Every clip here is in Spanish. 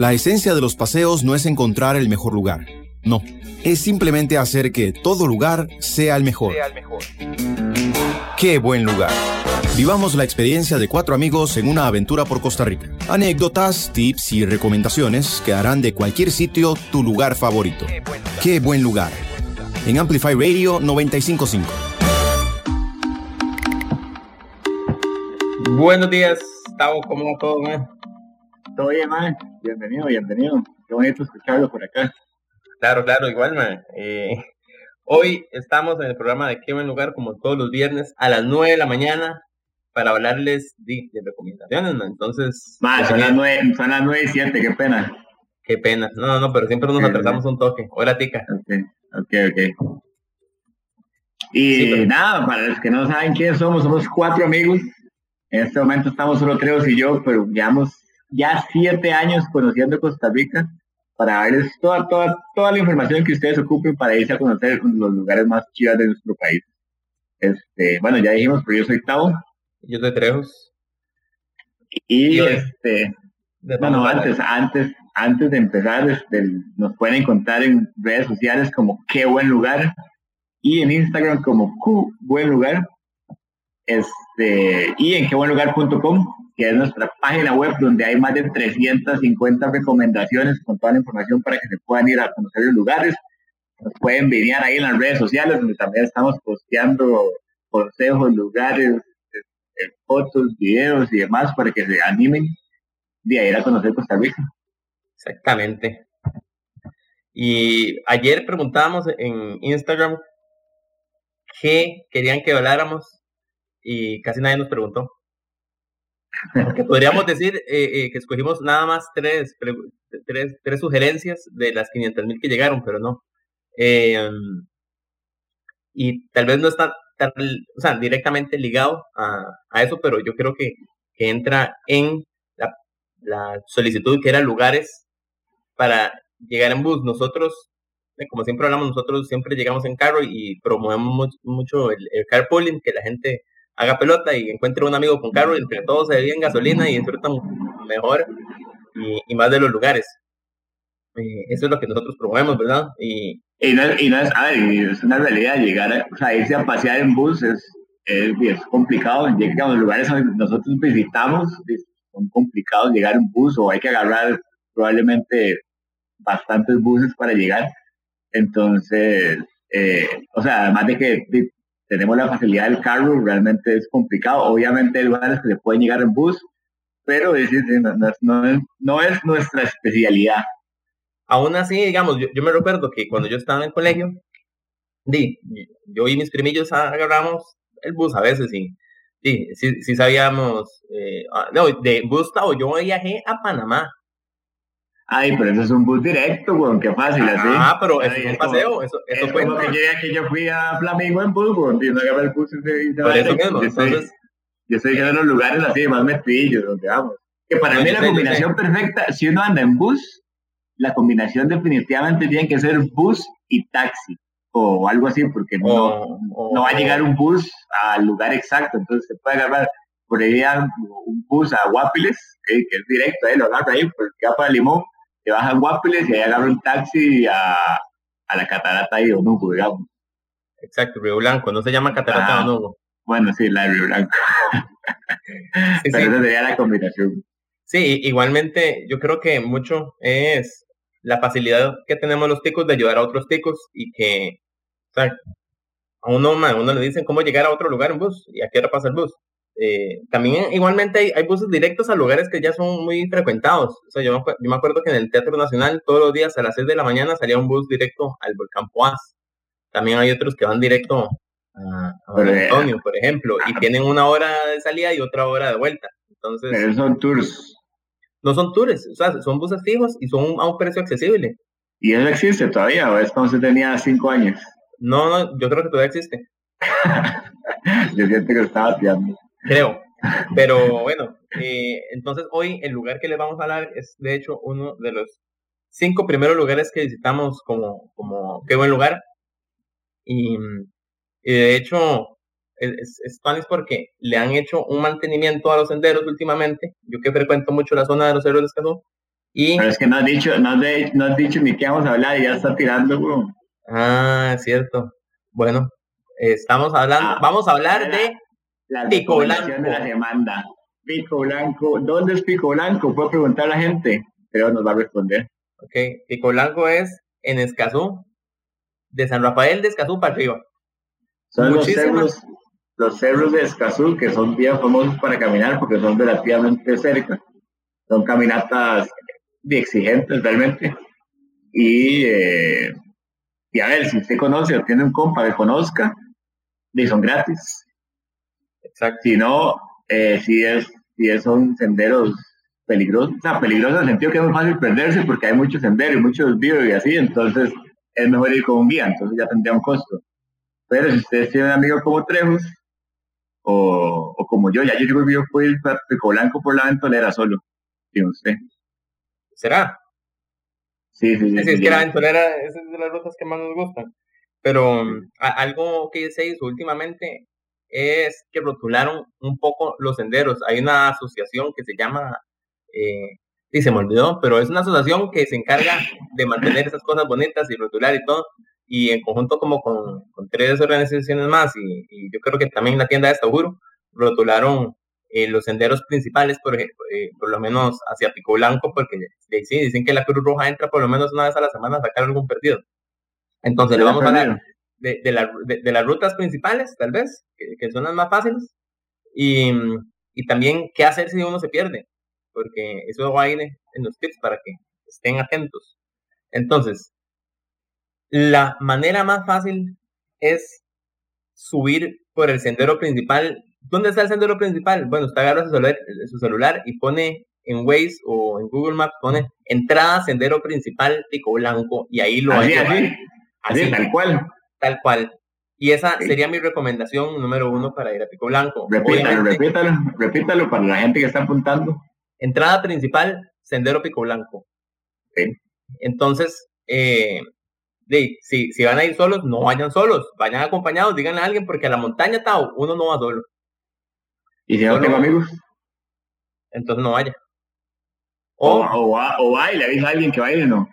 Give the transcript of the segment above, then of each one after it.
La esencia de los paseos no es encontrar el mejor lugar. No, es simplemente hacer que todo lugar sea el mejor. Qué buen lugar. Vivamos la experiencia de cuatro amigos en una aventura por Costa Rica. Anécdotas, tips y recomendaciones que harán de cualquier sitio tu lugar favorito. Qué buen lugar. En Amplify Radio 955. Buenos días, ¿cómo va todo, man? Todo bien, man. Bienvenido, bienvenido. Qué bonito escucharlo por acá. Claro, claro, igual, man. Eh, hoy estamos en el programa de Qué buen lugar, como todos los viernes, a las 9 de la mañana, para hablarles de, recomendaciones, man. Entonces... Man, son, las 9, son las 9 y 7, qué pena. Qué pena. No, no, pero siempre nos apretamos un toque. Hola, tica. Ok, ok, ok. Y nada, para los que no saben quiénes somos, somos cuatro amigos. En este momento estamos solo Treos y yo, pero llevamos ya siete años conociendo Costa Rica para darles toda, toda, toda la información que ustedes ocupen para irse a conocer los lugares más chidos de nuestro país. Este, bueno, ya dijimos, pero yo soy Tavo. Yo soy Trejos. Y, este, bueno, antes, antes, antes de empezar, este, nos pueden encontrar en redes sociales como Qué Buen Lugar y en Instagram como Q Buen Lugar. Este, y en quebuenlugar.com, que es nuestra página web donde hay más de 350 recomendaciones con toda la información para que se puedan ir a conocer los lugares. Nos pueden venir ahí en las redes sociales donde también estamos posteando consejos, lugares, este, fotos, videos y demás para que se animen de ir a conocer Costa Rica. Exactamente. Y ayer preguntábamos en Instagram qué querían que habláramos y casi nadie nos preguntó. Podríamos decir eh, eh, que escogimos nada más tres, tres, tres sugerencias de las 500 mil que llegaron, pero no. Em, y tal vez no está o sea, directamente ligado a, a, eso, pero yo creo que, que entra en la, la, solicitud que eran lugares para llegar en bus. Nosotros como siempre hablamos, nosotros siempre llegamos en carro y promovemos mucho, el, carpooling, que la gente haga pelota y encuentre un amigo con carro, y entre todos se en gasolina y disfrutan mejor y, más de los lugares. Eh, eso es lo que nosotros promovemos, ¿verdad? Y, y, no, y no es, es una realidad llegar, a, o sea, irse a pasear en bus es, es, complicado, llegar a los lugares donde nosotros visitamos, son complicados llegar en bus o hay que agarrar probablemente bastantes buses para llegar. Entonces, eh, o sea, además de que tenemos la facilidad del carro, realmente es complicado. Obviamente hay lugares que se pueden llegar en bus, pero es, no, es, no, es, nuestra especialidad. Aún así, digamos, yo, me recuerdo que cuando yo estaba en el colegio, di, yo y mis primillos agarramos el bus a veces y sí, sí, sabíamos, eh, ah, no, de Gustavo, yo viajé a Panamá Ay, pero eso es un bus directo, weón, qué fácil, así. Ah, pero eso es un paseo, eso, eso es como que llegué aquí, yo fui a Flamingo en bus, weón, y no agarré el bus y se Por eso mismo, yo entonces... yo estoy en los lugares así, más metrillos, donde vamos. Que para mí la combinación perfecta, si uno anda en bus, la combinación definitivamente tiene que ser bus y taxi, o algo así, porque no, no va a llegar un bus al lugar exacto, entonces se puede agarrar por ahí un bus a Guapiles, que, es directo, ahí lo agarra ahí, porque va para Limón, te vas a Guapiles y ahí agarro un taxi a, a la catarata de Onugo, digamos. Exacto, Río Blanco, no se llama catarata de Onugo. Bueno, sí, la de Río Blanco. Pero esa sería la combinación. Sí, igualmente yo creo que mucho es la facilidad que tenemos los ticos de ayudar a otros ticos y que, o sea, a uno, a uno le dicen cómo llegar a otro lugar en bus y a qué hora pasa el bus. Eh, también igualmente hay, buses directos a lugares que ya son muy frecuentados. O sea, yo me, yo me, acuerdo que en el Teatro Nacional todos los días a las 6 de la mañana salía un bus directo al Volcán Poás. También hay otros que van directo a, Antonio, por ejemplo, y tienen una hora de salida y otra hora de vuelta. Entonces, Pero son tours. No son tours, o sea, son buses fijos y son a un precio accesible. ¿Y eso existe todavía o es como se tenía 5 años? No, no, yo creo que todavía existe. yo siento que lo estaba tirando creo. Pero bueno, eh, entonces hoy el lugar que les vamos a hablar es de hecho uno de los cinco primeros lugares que visitamos como, como qué buen lugar. Y, de hecho es, es, es porque le han hecho un mantenimiento a los senderos últimamente. Yo que frecuento mucho la zona de los cerros de Escazú, Y... Pero es que no has dicho, no has, no has dicho ni qué vamos a hablar y ya está tirando, bro. Ah, cierto. Bueno, estamos hablando, Ah, vamos a hablar la- de La Pico Blanco. de la semana. Pico Blanco. ¿Dónde es Pico Blanco? Puedo preguntar a la gente. Pero nos va a responder. Ok, Pico Blanco es en Escazú, de San Rafael de Escazú para arriba. Son los cerros, los cerros de Escazú, que son bien famosos para caminar porque son relativamente cerca. Son caminatas de exigentes realmente. Y, eh, y a ver, si usted conoce o tiene un compa que conozca, y son gratis. Exacto. Si no, eh, si es, si es- son senderos peligrosos, o sea, peligrosos en el sentido que es muy fácil perderse porque hay muchos senderos, muchos desvíos y así, entonces es mejor ir con un guía, entonces ya tendría un costo. Pero si ustedes tienen un amigo como Trejos, o, o como yo, ya yo digo que yo puedo ir a Pico Blanco por la ventolera solo, sin usted. ¿Será? Sí, sí, sí. Sí, sí, es que la ya. aventurera es de las rutas que más nos gustan. Pero a- algo que se hizo últimamente es que rotularon un poco los senderos. Hay una asociación que se llama, eh, sí, se me olvidó, pero es una asociación que se encarga de mantener esas cosas bonitas y rotular y todo. Y en conjunto como con, con tres organizaciones más y, y yo creo que también la tienda de Estauro rotularon eh, los senderos principales, por ejemplo, eh, por lo menos hacia Pico Blanco, porque sí, dicen que la Cruz Roja entra por lo menos una vez a la semana a sacar algún perdido. Entonces, le vamos a hablar de, de, la- de- de las rutas principales, tal vez, que, que son las más fáciles, y, y también qué hacer si uno se pierde, porque eso va a ir en los tips para que estén atentos. Entonces, la manera más fácil es subir por el sendero principal. ¿Dónde está el sendero principal? Bueno, usted agarra su celular, su celular y pone en Waze o en Google Maps, pone entrada sendero principal Pico Blanco y ahí lo va a Así, llevar. así, así, tal cual. Tal cual. Y esa sería mi recomendación número uno para ir a Pico Blanco. Repítalo, Obviamente, repítalo, repítalo para la gente que está apuntando. entrada principal, Sendero Pico Blanco. Sí. Entonces, eh, de, si, si van a ir solos, no vayan solos, vayan acompañados, díganle a alguien, porque a la montaña Tao uno no va solo, Y si no tengo amigos, entonces no vaya. o, O o, va, o va y le avisa a alguien que ir, ¿no?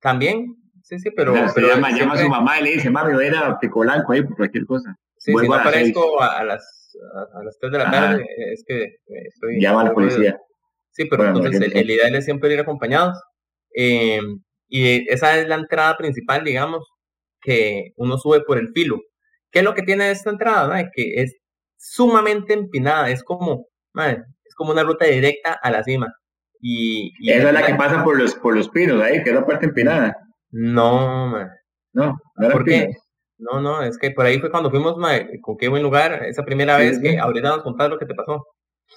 también, sí, sí, pero, pero llama, llama a su mamá y le dice, mami, voy a ir a Pico Blanco ahí por cualquier cosa. sí, si vuelvo no a aparezco a, a las a, a las 3 de la Ajá. tarde, es que eh, estoy... Llama a la policía. Sí, pero Bueno, entonces el, ideal es siempre ir acompañados. Eh, y esa es la entrada principal, digamos, que uno sube por el filo. ¿Qué es lo que tiene esta entrada? Que es sumamente empinada, es como, es como una ruta directa a la cima. Y, y Esa es la que pasa por los, por los pinos ahí, que es la parte empinada. No, mae. No, ¿Por qué? No, no, es que por ahí fue cuando fuimos, mae, con qué buen lugar, esa primera Sí, vez sí. que ahorita nos contás lo que te pasó.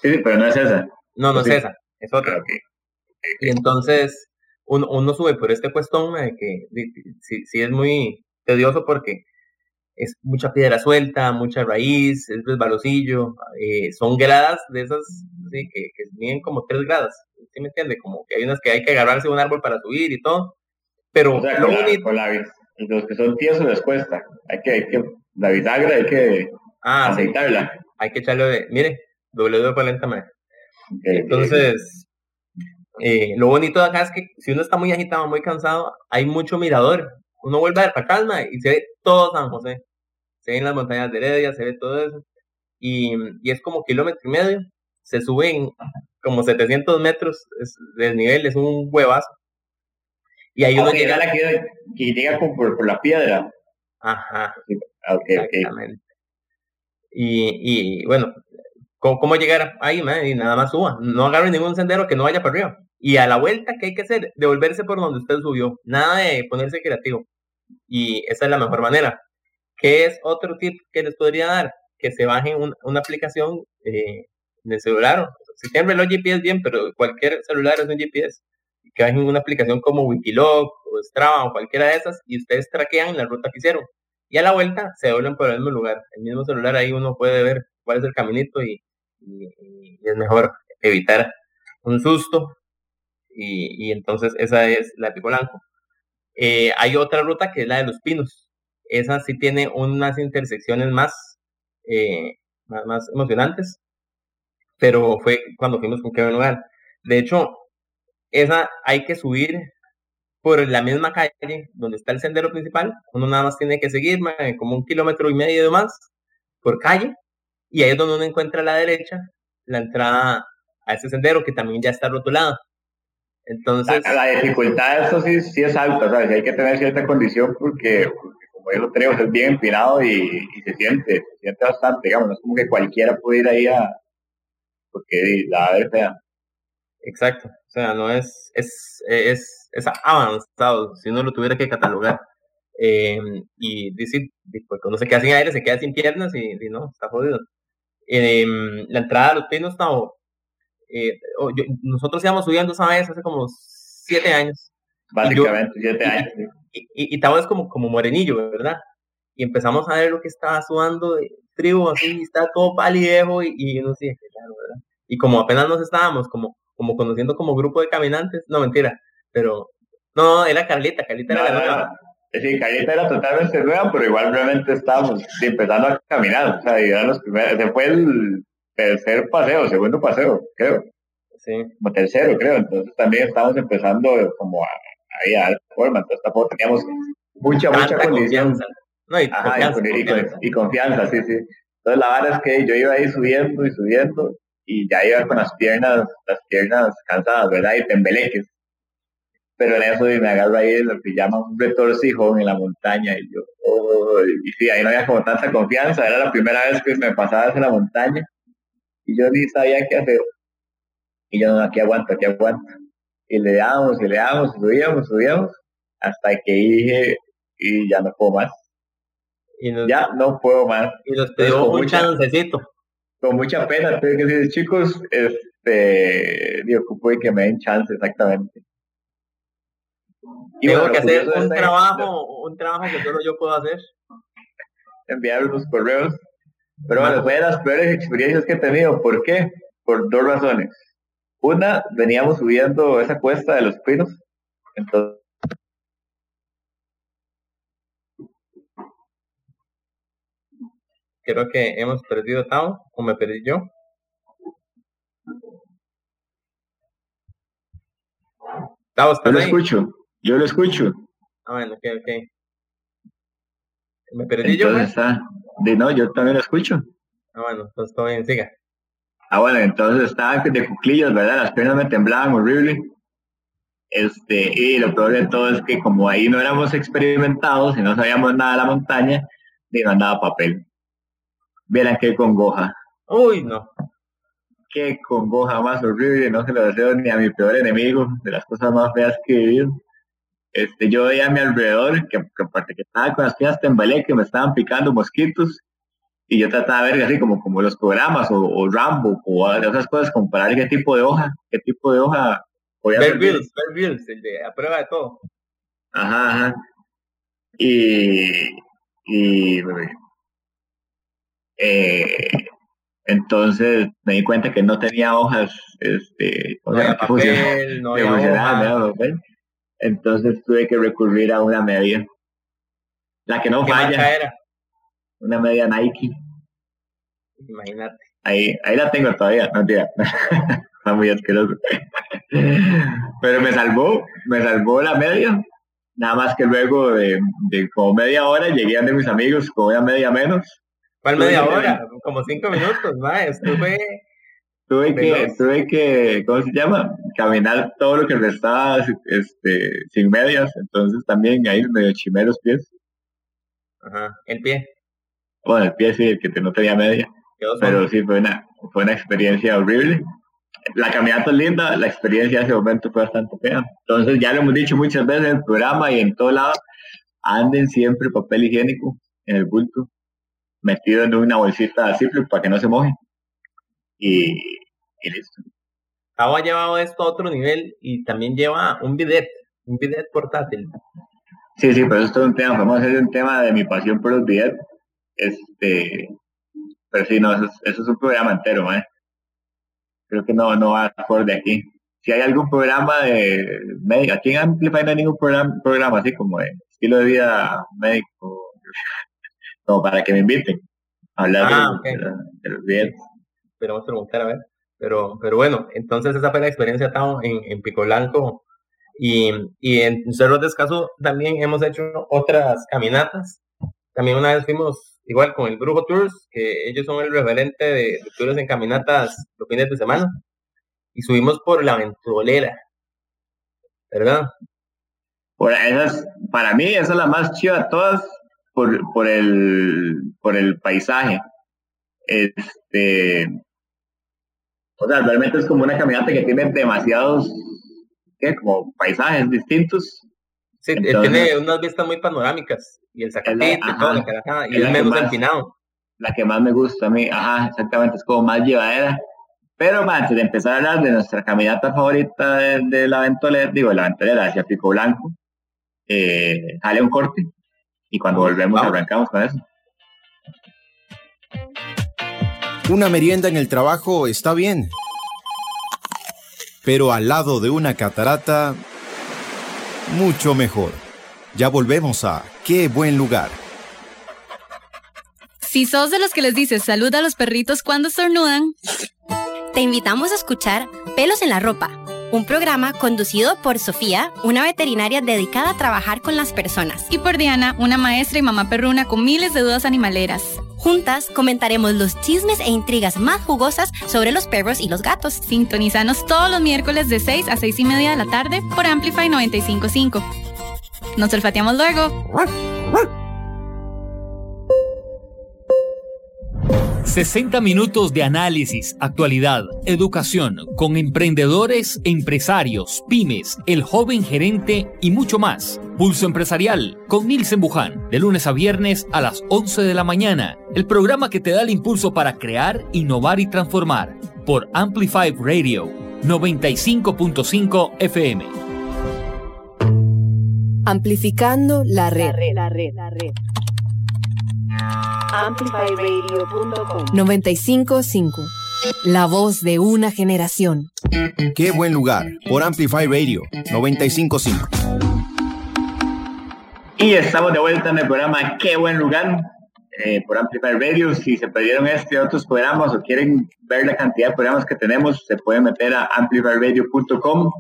Sí, sí, pero no es esa. No, no Sí. es esa, es otra. Ok. Y entonces uno, uno sube por este cuestón mae, que sí, sí es muy tedioso porque es mucha piedra suelta, mucha raíz, es resbalosillo, eh, son gradas de esas sí, que, que miden como tres gradas, ¿sí me entiende? Como que hay unas que hay que agarrarse un árbol para subir y todo, pero O sea, lo con la, con la los que son tiesos les cuesta. Hay que, hay que, la bisagra hay que ah, sí, aceitarla. hay que echarle, de, mire, doble de polenta, mae. Ok, Entonces, eh, lo bonito de acá es que si uno está muy agitado, muy cansado, hay mucho mirador. Uno vuelve a para calma y se ve todo San José. Se ven las montañas de Heredia, se ve todo eso. Y, y es como kilómetro y medio. Se suben como 700 metros es, de nivel, es un huevazo. Y ahí uno llega. la que, que llega como por, por la piedra. Ajá, Ah, Ok, ok. exactamente. Y, y bueno, ¿cómo, cómo llegar ahí, man? Y nada más suba. No agarre ningún sendero que no vaya para arriba. Y a la vuelta, ¿qué hay que hacer? Devolverse por donde usted subió. Nada de ponerse creativo. Y esa es la mejor manera. ¿Qué es otro tip que les podría dar? Que se bajen un- una aplicación eh, de celular. Si tienen reloj GPS, bien, pero cualquier celular es un GPS. Que bajen una aplicación como Wikiloc o Strava o cualquiera de esas y ustedes traquean la ruta que hicieron. Y a la vuelta se vuelven por el mismo lugar. El mismo celular ahí uno puede ver cuál es el caminito y, y- y es mejor evitar un susto. Y, y entonces esa es la de Blanco. Eh, hay otra ruta que es la de los pinos. Esa sí tiene unas intersecciones más, eh, más, más emocionantes. Pero fue cuando fuimos con Kevin Lugar. De hecho, esa hay que subir por la misma calle donde está el sendero principal. Uno nada más tiene que seguir como un kilómetro y medio de más por calle. Y ahí es donde uno encuentra a la derecha la entrada a ese sendero que también ya está rotulado. Entonces. La, dificultad de eso sí, sí es alta, ¿sabes? Hay que tener cierta condición porque, como yo lo tenemos, es bien empinado y, se siente, se siente bastante, digamos, no es como que cualquiera puede ir ahí a. porque la va a ver fea. Exacto, o sea, no es, es, es, es avanzado, si uno lo tuviera que catalogar. Eh, y decir, porque uno se queda sin aire, se queda sin piernas y, no, está jodido. Eh, la entrada a los pinos está, eh, nosotros íbamos subiendo esa vez hace como siete años. Básicamente, siete años. Y, y, y, es como, como morenillo, ¿verdad? Y empezamos a ver lo que estaba sudando tribu, así, está todo palidejo y, y uno sí, claro, ¿verdad? Y como apenas nos estábamos como, como conociendo como grupo de caminantes, no, mentira, pero no, era Carlita, Carlita era la nueva. Sí, Carlita era totalmente nueva, pero igual realmente estábamos empezando a caminar, o sea, y eran los primeros, se fue el tercer paseo, segundo paseo, creo. Sí. Como tercero, creo. Entonces también estábamos empezando como a, a, a dar forma. Entonces tampoco teníamos mucha, mucha condición. No, y, confianza, y, confianza, sí, sí. Entonces la verdad es que yo iba ahí subiendo y subiendo y ya iba con las piernas, las piernas cansadas, ¿verdad? Y tembeleques. Pero en eso me agarro ahí lo que llaman un retorcijón en la montaña y yo, oh, y sí, ahí no había como tanta confianza, era la primera vez que me pasaba hacia la montaña y yo ni sabía qué hacer. Y yo, no, aquí aguanto, aquí aguanto. Y le damos, y le damos, subíamos, subíamos, hasta que dije, y ya no puedo más. Y ya no puedo más. Y nos pidió un chancecito. Con mucha pena, tengo que decir, chicos, este, digo, puede que me den chance, exactamente. Y tengo que hacer un trabajo, un trabajo que solo yo puedo hacer. Enviar unos correos pero bueno, fue de las peores experiencias que he tenido. ¿Por qué? Por dos razones. Una, veníamos subiendo esa cuesta de los pinos. Entonces, creo que hemos perdido Tao, o me perdí yo. Tao, ¿estás yo lo escucho, yo lo escucho. Ah, bueno, ok, ok. ¿Me perdí yo? Entonces está, de no, yo también lo escucho. Ah, bueno, pues todo bien, siga. Ah, bueno, entonces estaba de cuclillas, ¿verdad? Las piernas me temblaban horrible. Este, y lo peor de todo es que como ahí no éramos experimentados y no sabíamos nada de la montaña, ni mandaba papel. Vieran qué congoja. Uy, no. Qué congoja más horrible, no se lo deseo ni a mi peor enemigo, de las cosas más feas que he vivido. Este, yo veía a mi alrededor, que, aparte que estaba con las piernas tembalé, que me estaban picando mosquitos, y yo trataba de ver así como, como los programas, o, Rambo, o esas cosas, comparar qué tipo de hoja, qué tipo de hoja podía Bear Bills, Bills, el de a prueba de todo. Ajá, ajá. Y, y eh, entonces me di cuenta que no tenía hojas, este, no papel, hoja. Entonces tuve que recurrir a una media. La que no falla. Era? Una media Nike. Imagínate. Ahí, ahí la tengo todavía, no tira. Está muy asqueroso. Pero me salvó, me salvó la media. Nada más que luego de, de como media hora llegué a mis amigos con una media menos. ¿Cuál media hora? Como cinco minutos, más. Estuve tuve que, tuve que, ¿cómo se llama? Caminar todo lo que restaba este, sin medias, entonces también ahí medio chimé los pies. Ajá, el pie. Bueno, el pie sí, el que no tenía media. Pero sí, fue una, fue una experiencia horrible. La caminata es linda, la experiencia en ese momento fue bastante fea. Entonces, ya lo hemos dicho muchas veces en el programa y en todo lado, anden siempre papel higiénico en el bulto, metido en una bolsita de Ziploc para que no se moje y, y listo. ha llevado esto a otro nivel y también lleva un bidet, un bidet portátil. Sí, sí, pero esto es un tema, vamos a hacer un tema de mi pasión por los bidets. Este, pero sí, no, eso es, un programa entero, ¿eh? Creo que no, no va de aquí. Si hay algún programa de médico, aquí en Amplify no hay ningún programa, programa así como de estilo de vida médico, como para que me inviten a hablar de, ah, los pero vamos a preguntar a ver. Pero, pero bueno, entonces esa fue la experiencia en, en Pico Blanco. Y, y en Cerros de Escazú también hemos hecho otras caminatas. También una vez fuimos igual con el Brujo Tours, que ellos son el referente de, tours en caminatas los fines de semana. Y subimos por la Ventolera, ¿verdad? Por esas, para mí esa es la más chida de todas por, por, el, por el paisaje. Este, o sea, realmente es como una caminata que tiene demasiados, ¿qué? Como paisajes distintos. Sí, tiene unas vistas muy panorámicas. Y el sacatito y todo, y es, menos empinado. La que más me gusta a mí, ajá, exactamente, es como más llevadera. Pero antes de empezar a hablar de nuestra caminata favorita de, la ventolera, digo, la ventolera hacia Pico Blanco, eh, sale un corte y cuando volvemos arrancamos con eso. Una merienda en el trabajo está bien, pero al lado de una catarata, mucho mejor. Ya volvemos a Qué buen lugar. Si sos de los que les dices salud a los perritos cuando estornudan, te invitamos a escuchar Pelos en la Ropa, un programa conducido por Sofía, una veterinaria dedicada a trabajar con las personas. Y por Diana, una maestra y mamá perruna con miles de dudas animaleras. Juntas comentaremos los chismes e intrigas más jugosas sobre los perros y los gatos. Sintonizanos todos los miércoles de 6 a 6 y media de la tarde por Amplify 955. Nos olfateamos luego. 60 minutos de análisis, actualidad, educación, con emprendedores, empresarios, pymes, el joven gerente y mucho más. Pulso Empresarial con Nilsen Buján, de lunes a viernes a las 11 de la mañana. El programa que te da el impulso para crear, innovar y transformar. Por Amplify Radio 95.5 FM. Amplificando la red. La red, la red. Amplifyradio.com 955. La voz de una generación. Qué buen lugar. Por Amplify Radio 955. Y estamos de vuelta en el programa Qué buen lugar. Eh, por Amplify Radio. Si se perdieron este y otros programas o quieren ver la cantidad de programas que tenemos, se pueden meter a amplifyradio.com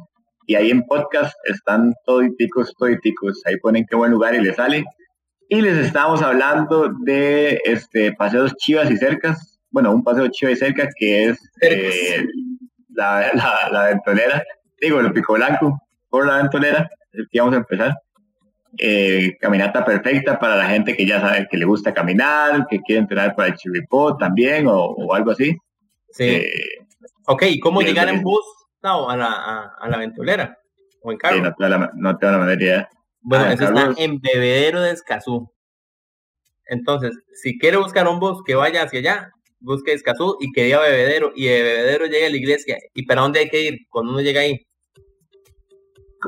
y ahí en podcast están toditicos, toditicos. Ahí ponen qué buen lugar y les sale. Y les estamos hablando de este paseos chivas y cercas. Bueno, un paseo chivas y cerca que es eh, la, la, la, ventolera, digo, el pico blanco por la ventolera, que vamos a empezar. Eh, caminata perfecta para la gente que ya sabe que le gusta caminar, que quiere entrenar para el chiripó también o, algo así. Sí. Eh, ok, ¿cómo llegar en bus a, la, a, a, la ventolera? ¿O en carro? Sí, no tengo la, no tengo la. Bueno, ah, eso está en Bebedero de Escazú. Entonces, si quiere buscar un bus que vaya hacia allá, busque Escazú y que diga Bebedero, y de Bebedero llegue a la iglesia. ¿Y para dónde hay que ir cuando uno llega ahí?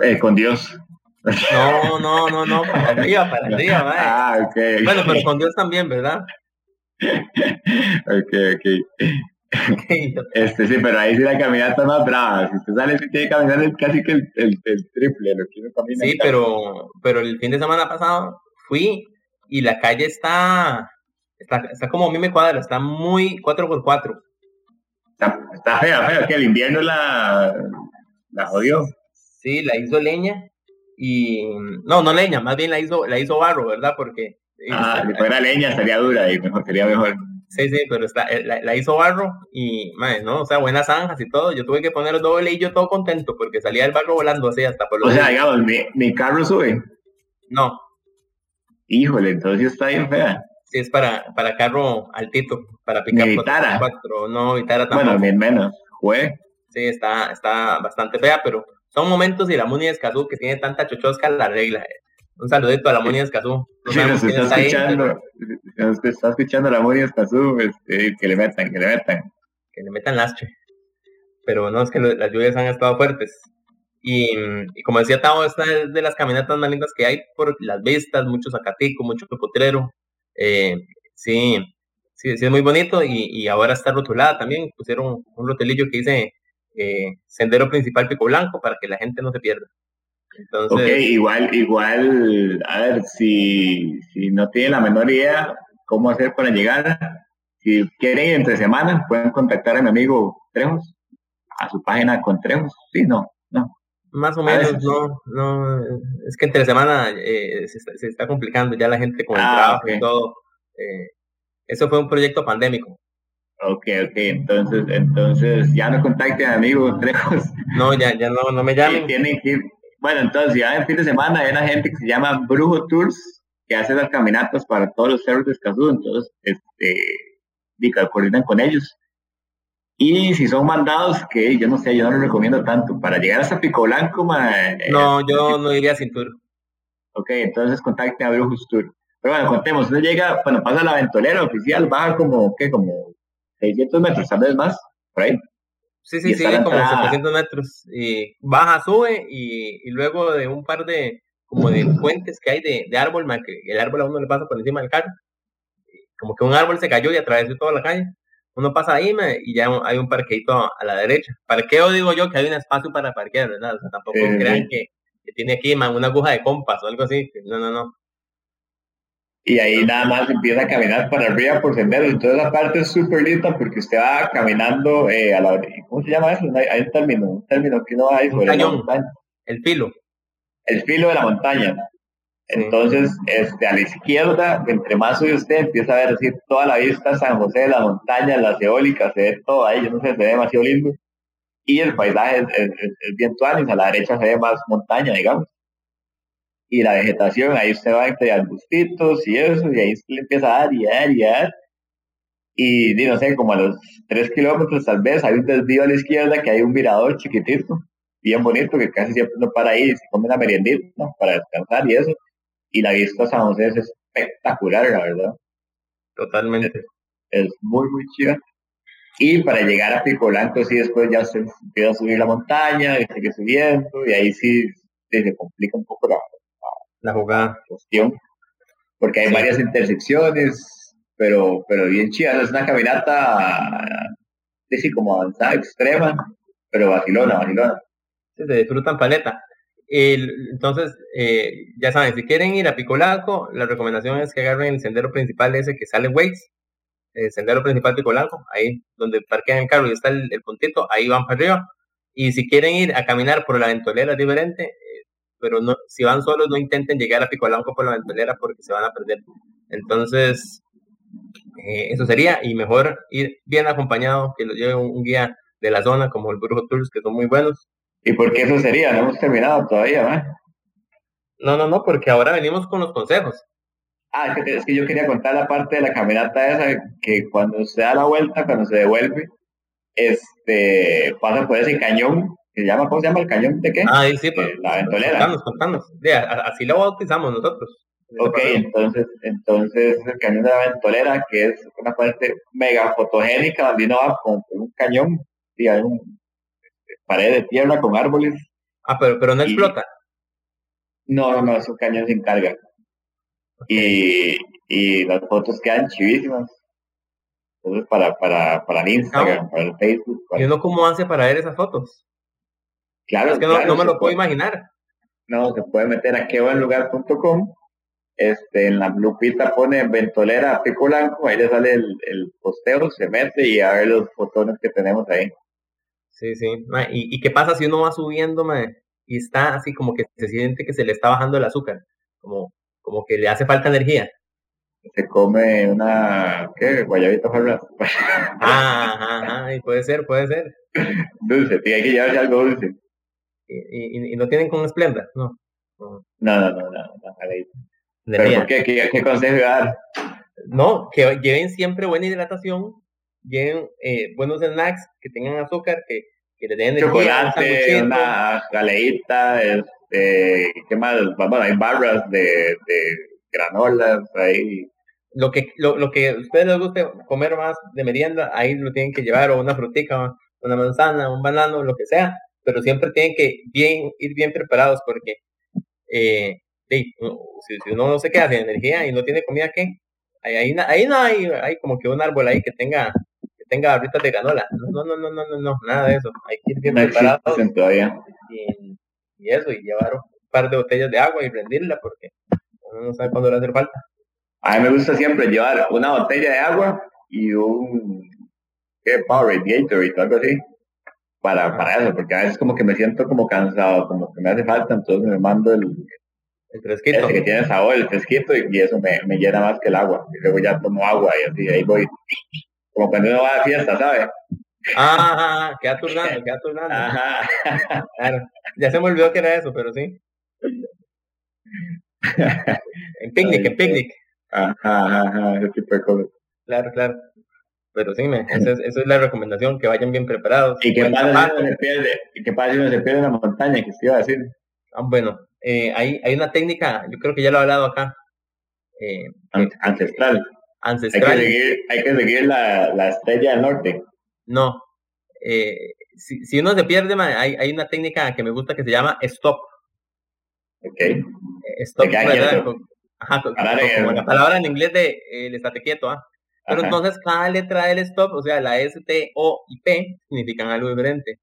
Eh, con Dios. No, no, no, no, para arriba, para arriba, vaya. Ah, ok. Bueno, pero con Dios también, ¿verdad? ok, ok. este sí, pero ahí sí la caminata más brava. Si usted sale, sí tiene que caminar casi que el, el, triple lo que uno camina. Sí, pero, pero el fin de semana pasado fui y la calle está, está, está como a mí me cuadra, está muy 4x4. Está, está fea, fea, que el invierno la, la jodió. Sí, la hizo leña y no, no leña, más bien la hizo, la hizo barro, ¿verdad? Porque ah, si fuera leña sería dura y mejor sería mejor. Sí, sí, pero está, eh, la, hizo barro y, madre, ¿no? O sea, buenas zanjas y todo. Yo tuve que poner el doble y yo todo contento porque salía el barro volando así hasta por los. O sea, digamos, mi, mi carro sube. No. Híjole, entonces está bien fea. Sí, es para, para carro altito, para picar cuatro. No, Vitara tampoco. Bueno, menos, fue. Sí, está, está bastante fea, pero son momentos y la Muni Escazú que tiene tanta chochosca la regla. Un saludito a la Muni Escazú. sí, nos está, escuchando, nos está escuchando la Muni Escazú, este, que le metan, que le metan. Que le metan lastre. Pero no, es que las lluvias han estado fuertes. Y, como decía Tavo, esta es de las caminatas más lindas que hay por las vistas, mucho zacatico, mucho potrero. Eh, sí, sí, sí, es muy bonito y, y, ahora está rotulada también. Pusieron un rotelillo que dice eh, Sendero Principal Pico Blanco para que la gente no se pierda. Entonces, ok, igual, igual, a ver, si, si no tienen la menor idea cómo hacer para llegar, si quieren entre semanas, pueden contactar a mi amigo Trejos a su página encontremos. Sí, no, no. Más o menos, no, no, es que entre semana eh, se, está, complicando ya la gente con el ah, trabajo y todo. Eh, eso fue un proyecto pandémico. Ok, ok, entonces, entonces ya no contacten amigos Trejos. No, ya, ya no, no me llamen. tienen que bueno, entonces ya en fin de semana hay una gente que se llama Brujo Tours, que hace las caminatas para todos los cerros de Escazú, entonces, este, coordinan con ellos. Y si son mandados, que yo no sé, yo no lo recomiendo tanto. Para llegar hasta Pico Blanco, eh, no, yo no iría sin tour. Ok, entonces contacte a Brujos Tour. Pero bueno, contemos, usted llega, bueno, pasa la ventolera oficial, baja como, ¿qué? Como 600 metros, tal vez más, por ahí. Sí, sí, sí, como 700 metros. Y baja, sube y, y, luego de un par de, como de puentes que hay de, de árbol, que el árbol a uno le pasa por encima del carro. Como que un árbol se cayó y atravesó toda la calle uno pasa ahí y ya hay un parqueito a la derecha. Parqueo digo yo que hay un espacio para parquear, ¿verdad? O sea, tampoco crean que, tiene aquí una aguja de compas o algo así. No, no, no. Y ahí nada más empieza a caminar para arriba por senderos. Entonces la parte es súper linda porque usted va caminando eh, a la ¿Cómo se llama eso? Hay, un término, un término que no hay sobre la montaña. El filo. El filo de la montaña. Entonces, este, a la izquierda, entre más sube usted, empieza a ver así toda la vista, San José, la montaña, las eólicas, se ve todo ahí, yo no sé, se ve demasiado lindo. Y el paisaje es, bien tuanis, a la derecha se ve más montaña, digamos. Y la vegetación, ahí usted va entre arbustitos y eso, y ahí se le empieza a dar y a dar y a dar. Y, no sé, como a los tres kilómetros tal vez, hay un desvío a la izquierda que hay un mirador chiquitito, bien bonito, que casi siempre uno para ahí, se come una meriendita para descansar y eso y la vista San José es espectacular, la verdad. Totalmente. Es, muy, muy chida. Y para llegar a Pico Blanco, sí, después ya se empieza a subir la montaña, y sigue subiendo, y ahí sí, se complica un poco la, la, jugada. cuestión, porque hay varias intersecciones, pero, pero bien chida. Es una caminata, sí, como avanzada, extrema, pero vacilona, vacilona. se disfrutan paleta entonces, eh, ya saben, si quieren ir a Picolanco, la recomendación es que agarren el sendero principal ese que sale Waze, el sendero principal Picolanco, ahí donde parquean el carro y está el, puntito, ahí van para arriba. Y si quieren ir a caminar por la ventolera diferente, pero no, si van solos no intenten llegar a Picolanco por la ventolera porque se van a perder. Entonces, eh, eso sería, y mejor ir bien acompañado, que lo lleve un, guía de la zona como el Brujo Tours, que son muy buenos, ¿Y por qué eso sería? No hemos terminado todavía, ¿no? No, no, no, porque ahora venimos con los consejos. Ah, es que, yo quería contar la parte de la caminata esa, que cuando se da la vuelta, cuando se devuelve, este, pasa por ese cañón, que se llama, ¿cómo se llama el cañón de qué? Ah, sí, pues, la ventolera. Contanos, contanos. así lo bautizamos nosotros. Ok, entonces, entonces el cañón de la ventolera, que es una parte mega fotogénica, donde uno va con, un cañón, y hay un, pared de tierra con árboles. Ah, pero, pero no explota. No, no, no, es un cañón sin carga. Y, y las fotos quedan chivísimas. Entonces, para, para, para el Instagram, ah. para el Facebook. ¿Y uno cómo hace para ver esas fotos? Claro, es que no, me lo puedo imaginar. No, se puede meter a quebuenlugar.com. Este, en la lupita pone ventolera pico blanco, ahí le sale el, el posteo, se mete y a ver los fotones que tenemos ahí. Sí, sí. ¿Y, ¿Y, qué pasa si uno va subiendo y está así como que se siente que se le está bajando el azúcar? Como, como que le hace falta energía. Se come una, ¿qué? Guayabita farra. Ah, ajá, ajá, puede ser, puede ser. Dulce, tiene que llevarse algo dulce. ¿Y, y, no tienen con esplenda? No. No, no, no, no, no, ¿Pero por qué? ¿Qué, qué consejo dar? No, que lleven siempre buena hidratación bien eh, buenos snacks que tengan azúcar, que, que le den chocolate, una galeita, este, ¿qué más? Bueno, hay barras de, de granolas ahí. Lo que, lo, lo que a ustedes les guste comer más de merienda, ahí lo tienen que llevar, o una frutica, una manzana, un banano, lo que sea, pero siempre tienen que bien, ir bien preparados porque eh, si, si, uno no se queda sin energía y no tiene comida, ¿qué? Ahí, ahí, ahí no hay, hay como que un árbol ahí que tenga tenga barritas de granola. No, no, no, no, no, no, nada de eso. Hay que ir bien preparados. Y, y, eso, y llevar un par de botellas de agua y prenderla porque uno no sabe cuándo le va a hacer falta. A mí me gusta siempre llevar una botella de agua y un ¿qué? Power Gatorade o algo así. Para, para eso, porque a veces como que me siento como cansado, como que me hace falta, entonces me mando el, El fresquito. ese que tiene sabor, el fresquito, y, y eso me, me llena más que el agua. Y luego ya tomo agua y así, ahí voy. Como cuando uno va a fiesta, ¿sabes? Ah, ah, ah, queda turnando, queda turnando. Ajá. Claro. Ya se me olvidó que era eso, pero sí. En picnic, en picnic. Ajá, ajá, ajá, ese tipo de cosas. Claro, claro. Pero sí, me, esa, es, esa es la recomendación, que vayan bien preparados. ¿Y si zapato. uno se pierde? ¿Y si uno se pierde en la montaña? Que se iba a decir. Ah, bueno, eh, hay, hay una técnica, yo creo que ya lo he hablado acá, eh, An- Ancestral. Hay que ancestral. seguir, hay que seguir la, la estrella del norte. No. Eh, si, si uno se pierde, man, hay, hay una técnica que me gusta que se llama stop. Ok. Eh, Stop, Ajá, como la palabra en inglés de el estate quieto, ¿ah? Pero Ajá. entonces cada letra del stop, o sea, la S, T, O y P significan algo diferente.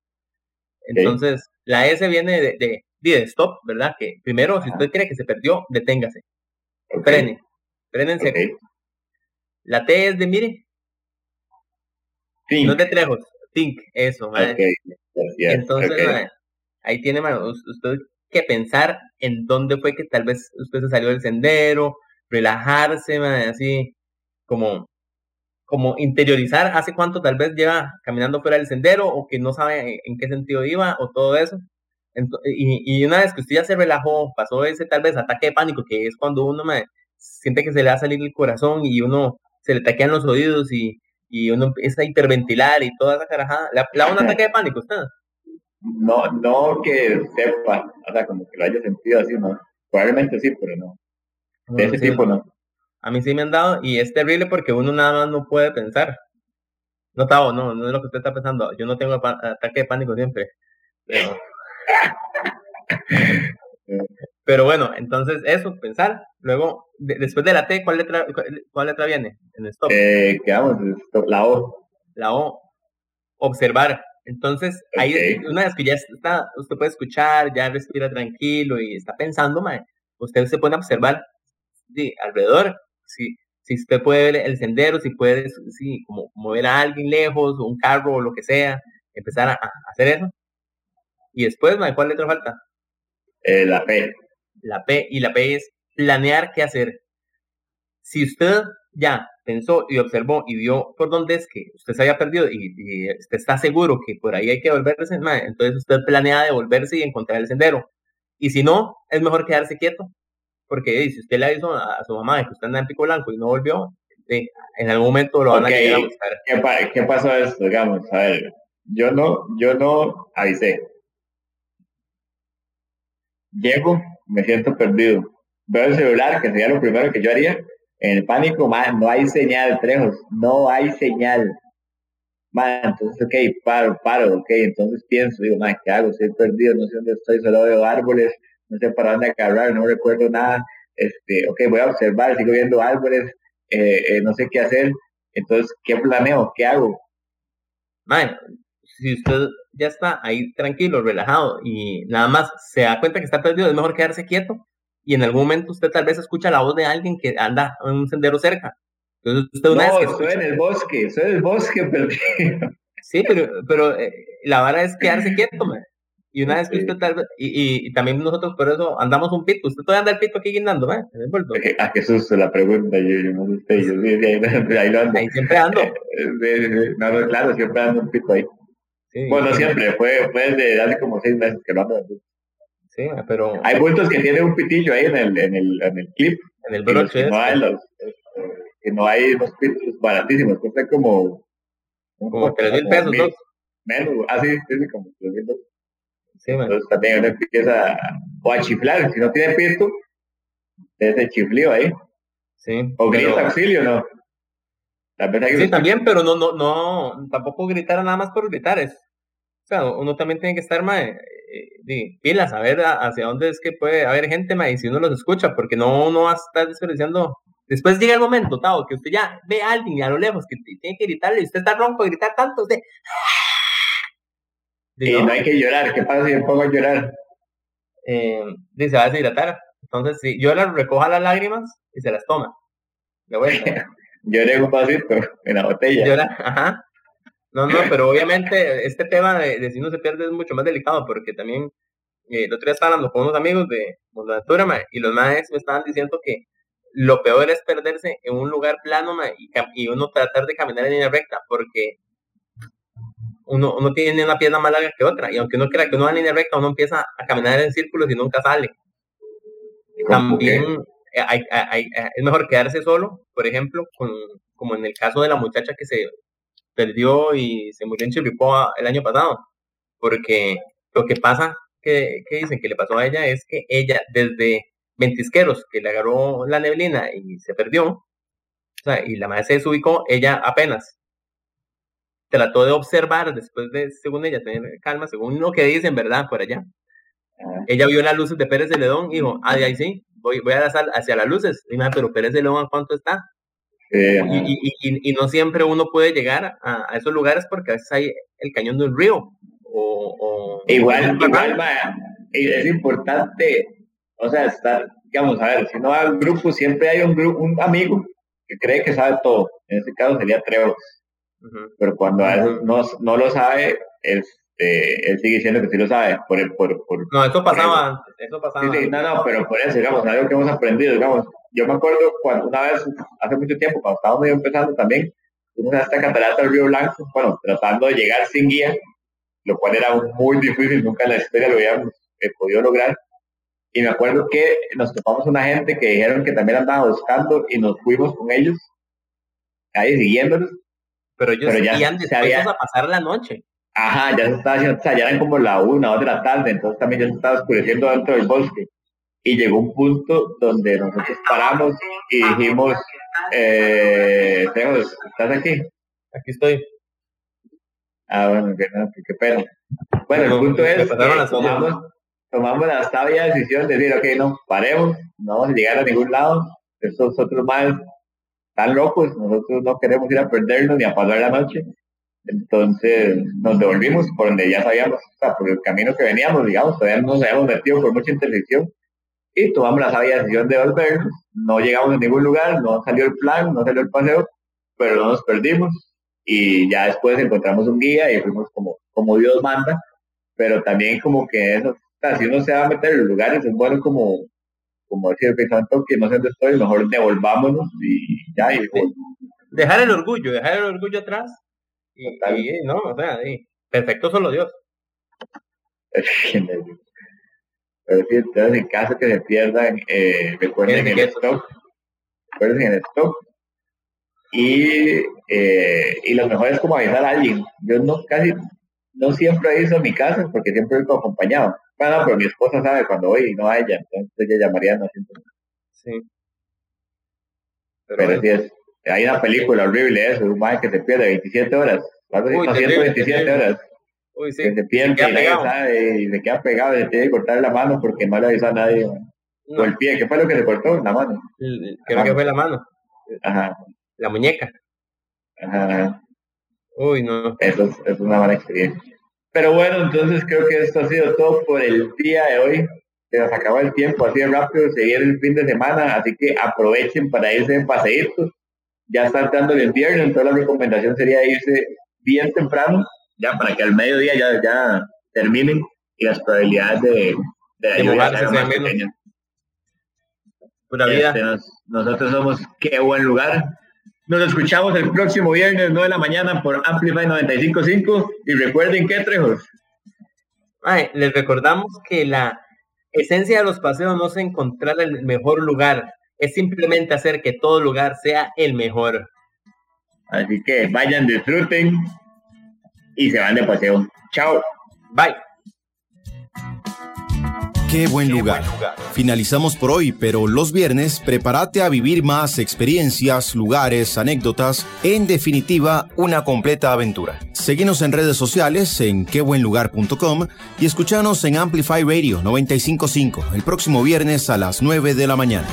Entonces, la S viene de, de, de stop, ¿verdad? Que primero, si usted cree que se perdió, deténgase, Ok, frene. La T es de mire, Sí. no es de trejos, think, eso, yes, Entonces, ahí tiene us- usted que pensar en dónde fue que tal vez usted se salió del sendero, relajarse, mae, así como, como interiorizar hace cuánto tal vez lleva caminando fuera del sendero o que no sabe en, qué sentido iba o todo eso. Y, y una vez que usted ya se relajó, pasó ese tal vez ataque de pánico, que es cuando uno mae, siente que se le va a salir el corazón y uno se le taquean los oídos y, y uno empieza a hiperventilar y toda esa carajada. ¿Le, da un ataque de pánico usted? No, no que sepa, o sea, como que lo haya sentido así, ¿no? Probablemente sí, pero no. De ese Sí, tipo no. A mí sí me han dado y es terrible porque uno nada más no puede pensar. No, Tavo, no, no es lo que usted está pensando. Yo no tengo ataque de pánico siempre. Pero, pero bueno, entonces eso, pensar. Luego, de- después de la T, ¿cuál letra, cuál, cuál letra viene? En stop. Eh, quedamos, la O. La O, observar. Entonces, ahí, una vez que ya está, usted puede escuchar, ya respira tranquilo y está pensando, mae, usted se pone a observar sí, alrededor. Si, si usted puede ver el sendero, si puede, sí, como, como ver a alguien lejos, o un carro o lo que sea, empezar a, a hacer eso. Y después, mae, ¿cuál letra falta? Eh, la P. La P, y la P es planear qué hacer. Si usted ya pensó y observó y vio por dónde es que usted se había perdido y, y usted está seguro que por ahí hay que volverse, entonces usted planea devolverse y encontrar el sendero. Y si no, es mejor quedarse quieto. Porque eh, si usted le avisó a, a su mamá de que usted anda en Pico Blanco y no volvió, en algún momento lo van a llegar a buscar. ¿Qué, ¿Qué pasó esto? Digamos, a ver, yo no, yo no avisé. Llego, me siento perdido. Veo el celular, que sería lo primero que yo haría. En el pánico, man, no hay señal, trejos, no hay señal. Man, entonces, ok, paro, paro, ok, entonces pienso, digo, man, ¿qué hago? Estoy perdido, no sé dónde estoy, solo veo árboles, no sé para dónde agarrar, no recuerdo nada. Este, ok, voy a observar, sigo viendo árboles, eh, eh, no sé qué hacer. Entonces, ¿qué planeo? ¿Qué hago? Mae, si usted ya está ahí tranquilo, relajado y nada más se da cuenta que está perdido, es mejor quedarse quieto y en algún momento usted tal vez escucha la voz de alguien que anda en un sendero cerca. Entonces usted una no, vez que estoy escucha- en el bosque, estoy en el bosque perdido. Sí, pero, pero eh, la vara es quedarse quieto, mae. Y una vez que usted tal vez, y, y, y también nosotros por eso andamos un pito, usted todavía anda el pito aquí guindando, en el. Ah, qué susto la pregunta, yo, yo no sé, yo sí, sí, ahí, ahí lo ando. Ahí siempre ando. Eh. No, no, claro, siempre ando un pito ahí. Sí, Bueno, siempre, fue, fue desde hace como seis meses que lo ando. Sí, pero Hay puntos que tienen un pitillo ahí en el, en el, en el clip, en el broche que no hay los, que no hay los pitos baratísimos, cuesta como, como tres mil pesos, menos, así, sí, sí, como tres mil dos. Sí. Entonces también uno empieza o a chiflar, si no tiene pito, ese chiflío ahí. Sí, O pero- grita auxilio, ¿no? Que Sí, también, pero no, no, no, tampoco gritar nada más por gritar es. O sea, uno también tiene que estar, mae, eh, pilas, a ver hacia dónde es que puede haber gente, mae, y si uno los escucha, porque no uno va a estar desperdiciando. Después llega el momento, Tavo, que usted ya ve a alguien a lo lejos que tiene que gritarle, y usted está ronco de gritar tanto, usted. Di, Y no, hay que llorar, ¿qué pasa si me pongo a llorar? eh, di, se va a deshidratar. Entonces, sí, yo las recoja las lágrimas y se las toma. De vuelta. Lloré un vasito en la botella. Llora, ajá. No, no, pero obviamente este tema de, si no se pierde es mucho más delicado porque también eh, el otro día estaba hablando con unos amigos de Montatura y los maestros me estaban diciendo que lo peor es perderse en un lugar plano y, y, uno tratar de caminar en línea recta porque uno, uno tiene una pierna más larga que otra y aunque uno crea que uno va en línea recta uno empieza a caminar en círculos y nunca sale. También hay, es mejor quedarse solo, por ejemplo, con, como en el caso de la muchacha que se perdió y se murió en Chiripoa el año pasado, porque lo que pasa, que, que dicen que le pasó a ella es que ella desde ventisqueros, que le agarró la neblina y se perdió, o sea, y la madre se desubicó, ella apenas trató de observar después de, según ella, tener calma, según lo que dicen, ¿verdad? Por allá. Ella vio las luces de Pérez de Ledón y dijo, ah, de ahí sí, voy, voy a hacia las luces. Y me pero Pérez de Ledón, ¿cuánto está? y, y, y, no siempre uno puede llegar a, esos lugares porque a veces hay el cañón de un río. O, igual, igual es importante, o sea, estar, digamos, a ver, si no hay un grupo, siempre hay un, grupo, un amigo que cree que sabe todo. En este caso sería Trevor. Pero cuando no, no lo sabe, es este, él sigue diciendo que sí lo sabe. Por el, por, por, no, eso pasaba, eso pasaba. Sí, no, no, pero por eso, digamos, algo que hemos aprendido, digamos. Yo me acuerdo cuando una vez, hace mucho tiempo, cuando estábamos medio empezando también, fuimos a esta catarata del Río Blanco, bueno, tratando de llegar sin guía, lo cual era muy difícil, nunca en la historia lo habíamos eh, podido lograr. Y me acuerdo que nos topamos una gente que dijeron que también andaba buscando y nos fuimos con ellos, ahí siguiéndolos. Pero ellos pero ya se a pasar la noche. Ajá, ya se estaba haciendo, o sea, ya eran como la una, o de la tarde, entonces también ya se estaba oscureciendo dentro del bosque. Y llegó un punto donde nosotros paramos y dijimos, eh, ¿estás aquí? Aquí estoy. Ah, bueno, que no, qué pena. Bueno, el punto es, tomamos, tomamos la sabia decisión de decir, ok, no, paremos, no vamos a llegar a ningún lado, estos otros más están locos, nosotros no queremos ir a perdernos ni a pasar la noche, entonces nos devolvimos por donde ya sabíamos, o sea, por el camino que veníamos, digamos, todavía no nos habíamos metido por mucha intersección y tomamos la sabia decisión de volvernos. No llegamos a ningún lugar, no salió el plan, no salió el paseo, pero no nos perdimos. Y ya después encontramos un guía y fuimos como, como Dios manda, pero también como que eso, o sea, si uno se va a meter en lugares, es bueno como, como decir el santo que no sé dónde estoy, mejor devolvámonos y ya. Y, dejar el orgullo, dejar el orgullo atrás y, no, o sea, perfecto solo Dios. Pero si entonces en caso que se pierdan, eh, recuerden el stop. Recuerden el stop. Y, eh, y lo mejor es como avisar a alguien. Yo no casi, no siempre aviso a mi casa porque siempre voy acompañado. Bueno, pero mi esposa sabe cuando voy y no a ella, entonces ella llamaría no siempre. Sí. Pero, pero sí es, hay una película horrible eso, un man que se pierde 27 horas. Uy, 127 horas. Uy, sí. Que se pierde y nadie sabe y se queda pegado y se tiene que cortar la mano porque no le avisa a nadie. O el pie, ¿qué fue lo que se cortó? La mano. Creo que fue la mano. Ajá. La muñeca. Ajá. Uy, no. Eso es, es una mala experiencia. Pero bueno, entonces creo que esto ha sido todo por el día de hoy. Se nos acabó el tiempo así de rápido, seguir el fin de semana, así que aprovechen para irse en paseitos ya está entrando el invierno, entonces la recomendación sería irse bien temprano, ya para que al mediodía ya, ya terminen y las probabilidades de, de la lluvia sean más pequeñas. vida. Este, nosotros somos Qué Buen Lugar. Nos escuchamos el próximo viernes 9 de la mañana por Amplify 95.5 y recuerden que Trejos. Ay, les recordamos que la esencia de los paseos no es encontrar el mejor lugar, es simplemente hacer que todo lugar sea el mejor. Así que vayan, disfruten y se van de paseo. Chao. Bye. Qué buen lugar. Finalizamos por hoy, pero los viernes prepárate a vivir más experiencias, lugares, anécdotas, en definitiva, una completa aventura. Seguimos en redes sociales en quebuenlugar.com y escuchanos en Amplify Radio 955 el próximo viernes a las 9 de la mañana.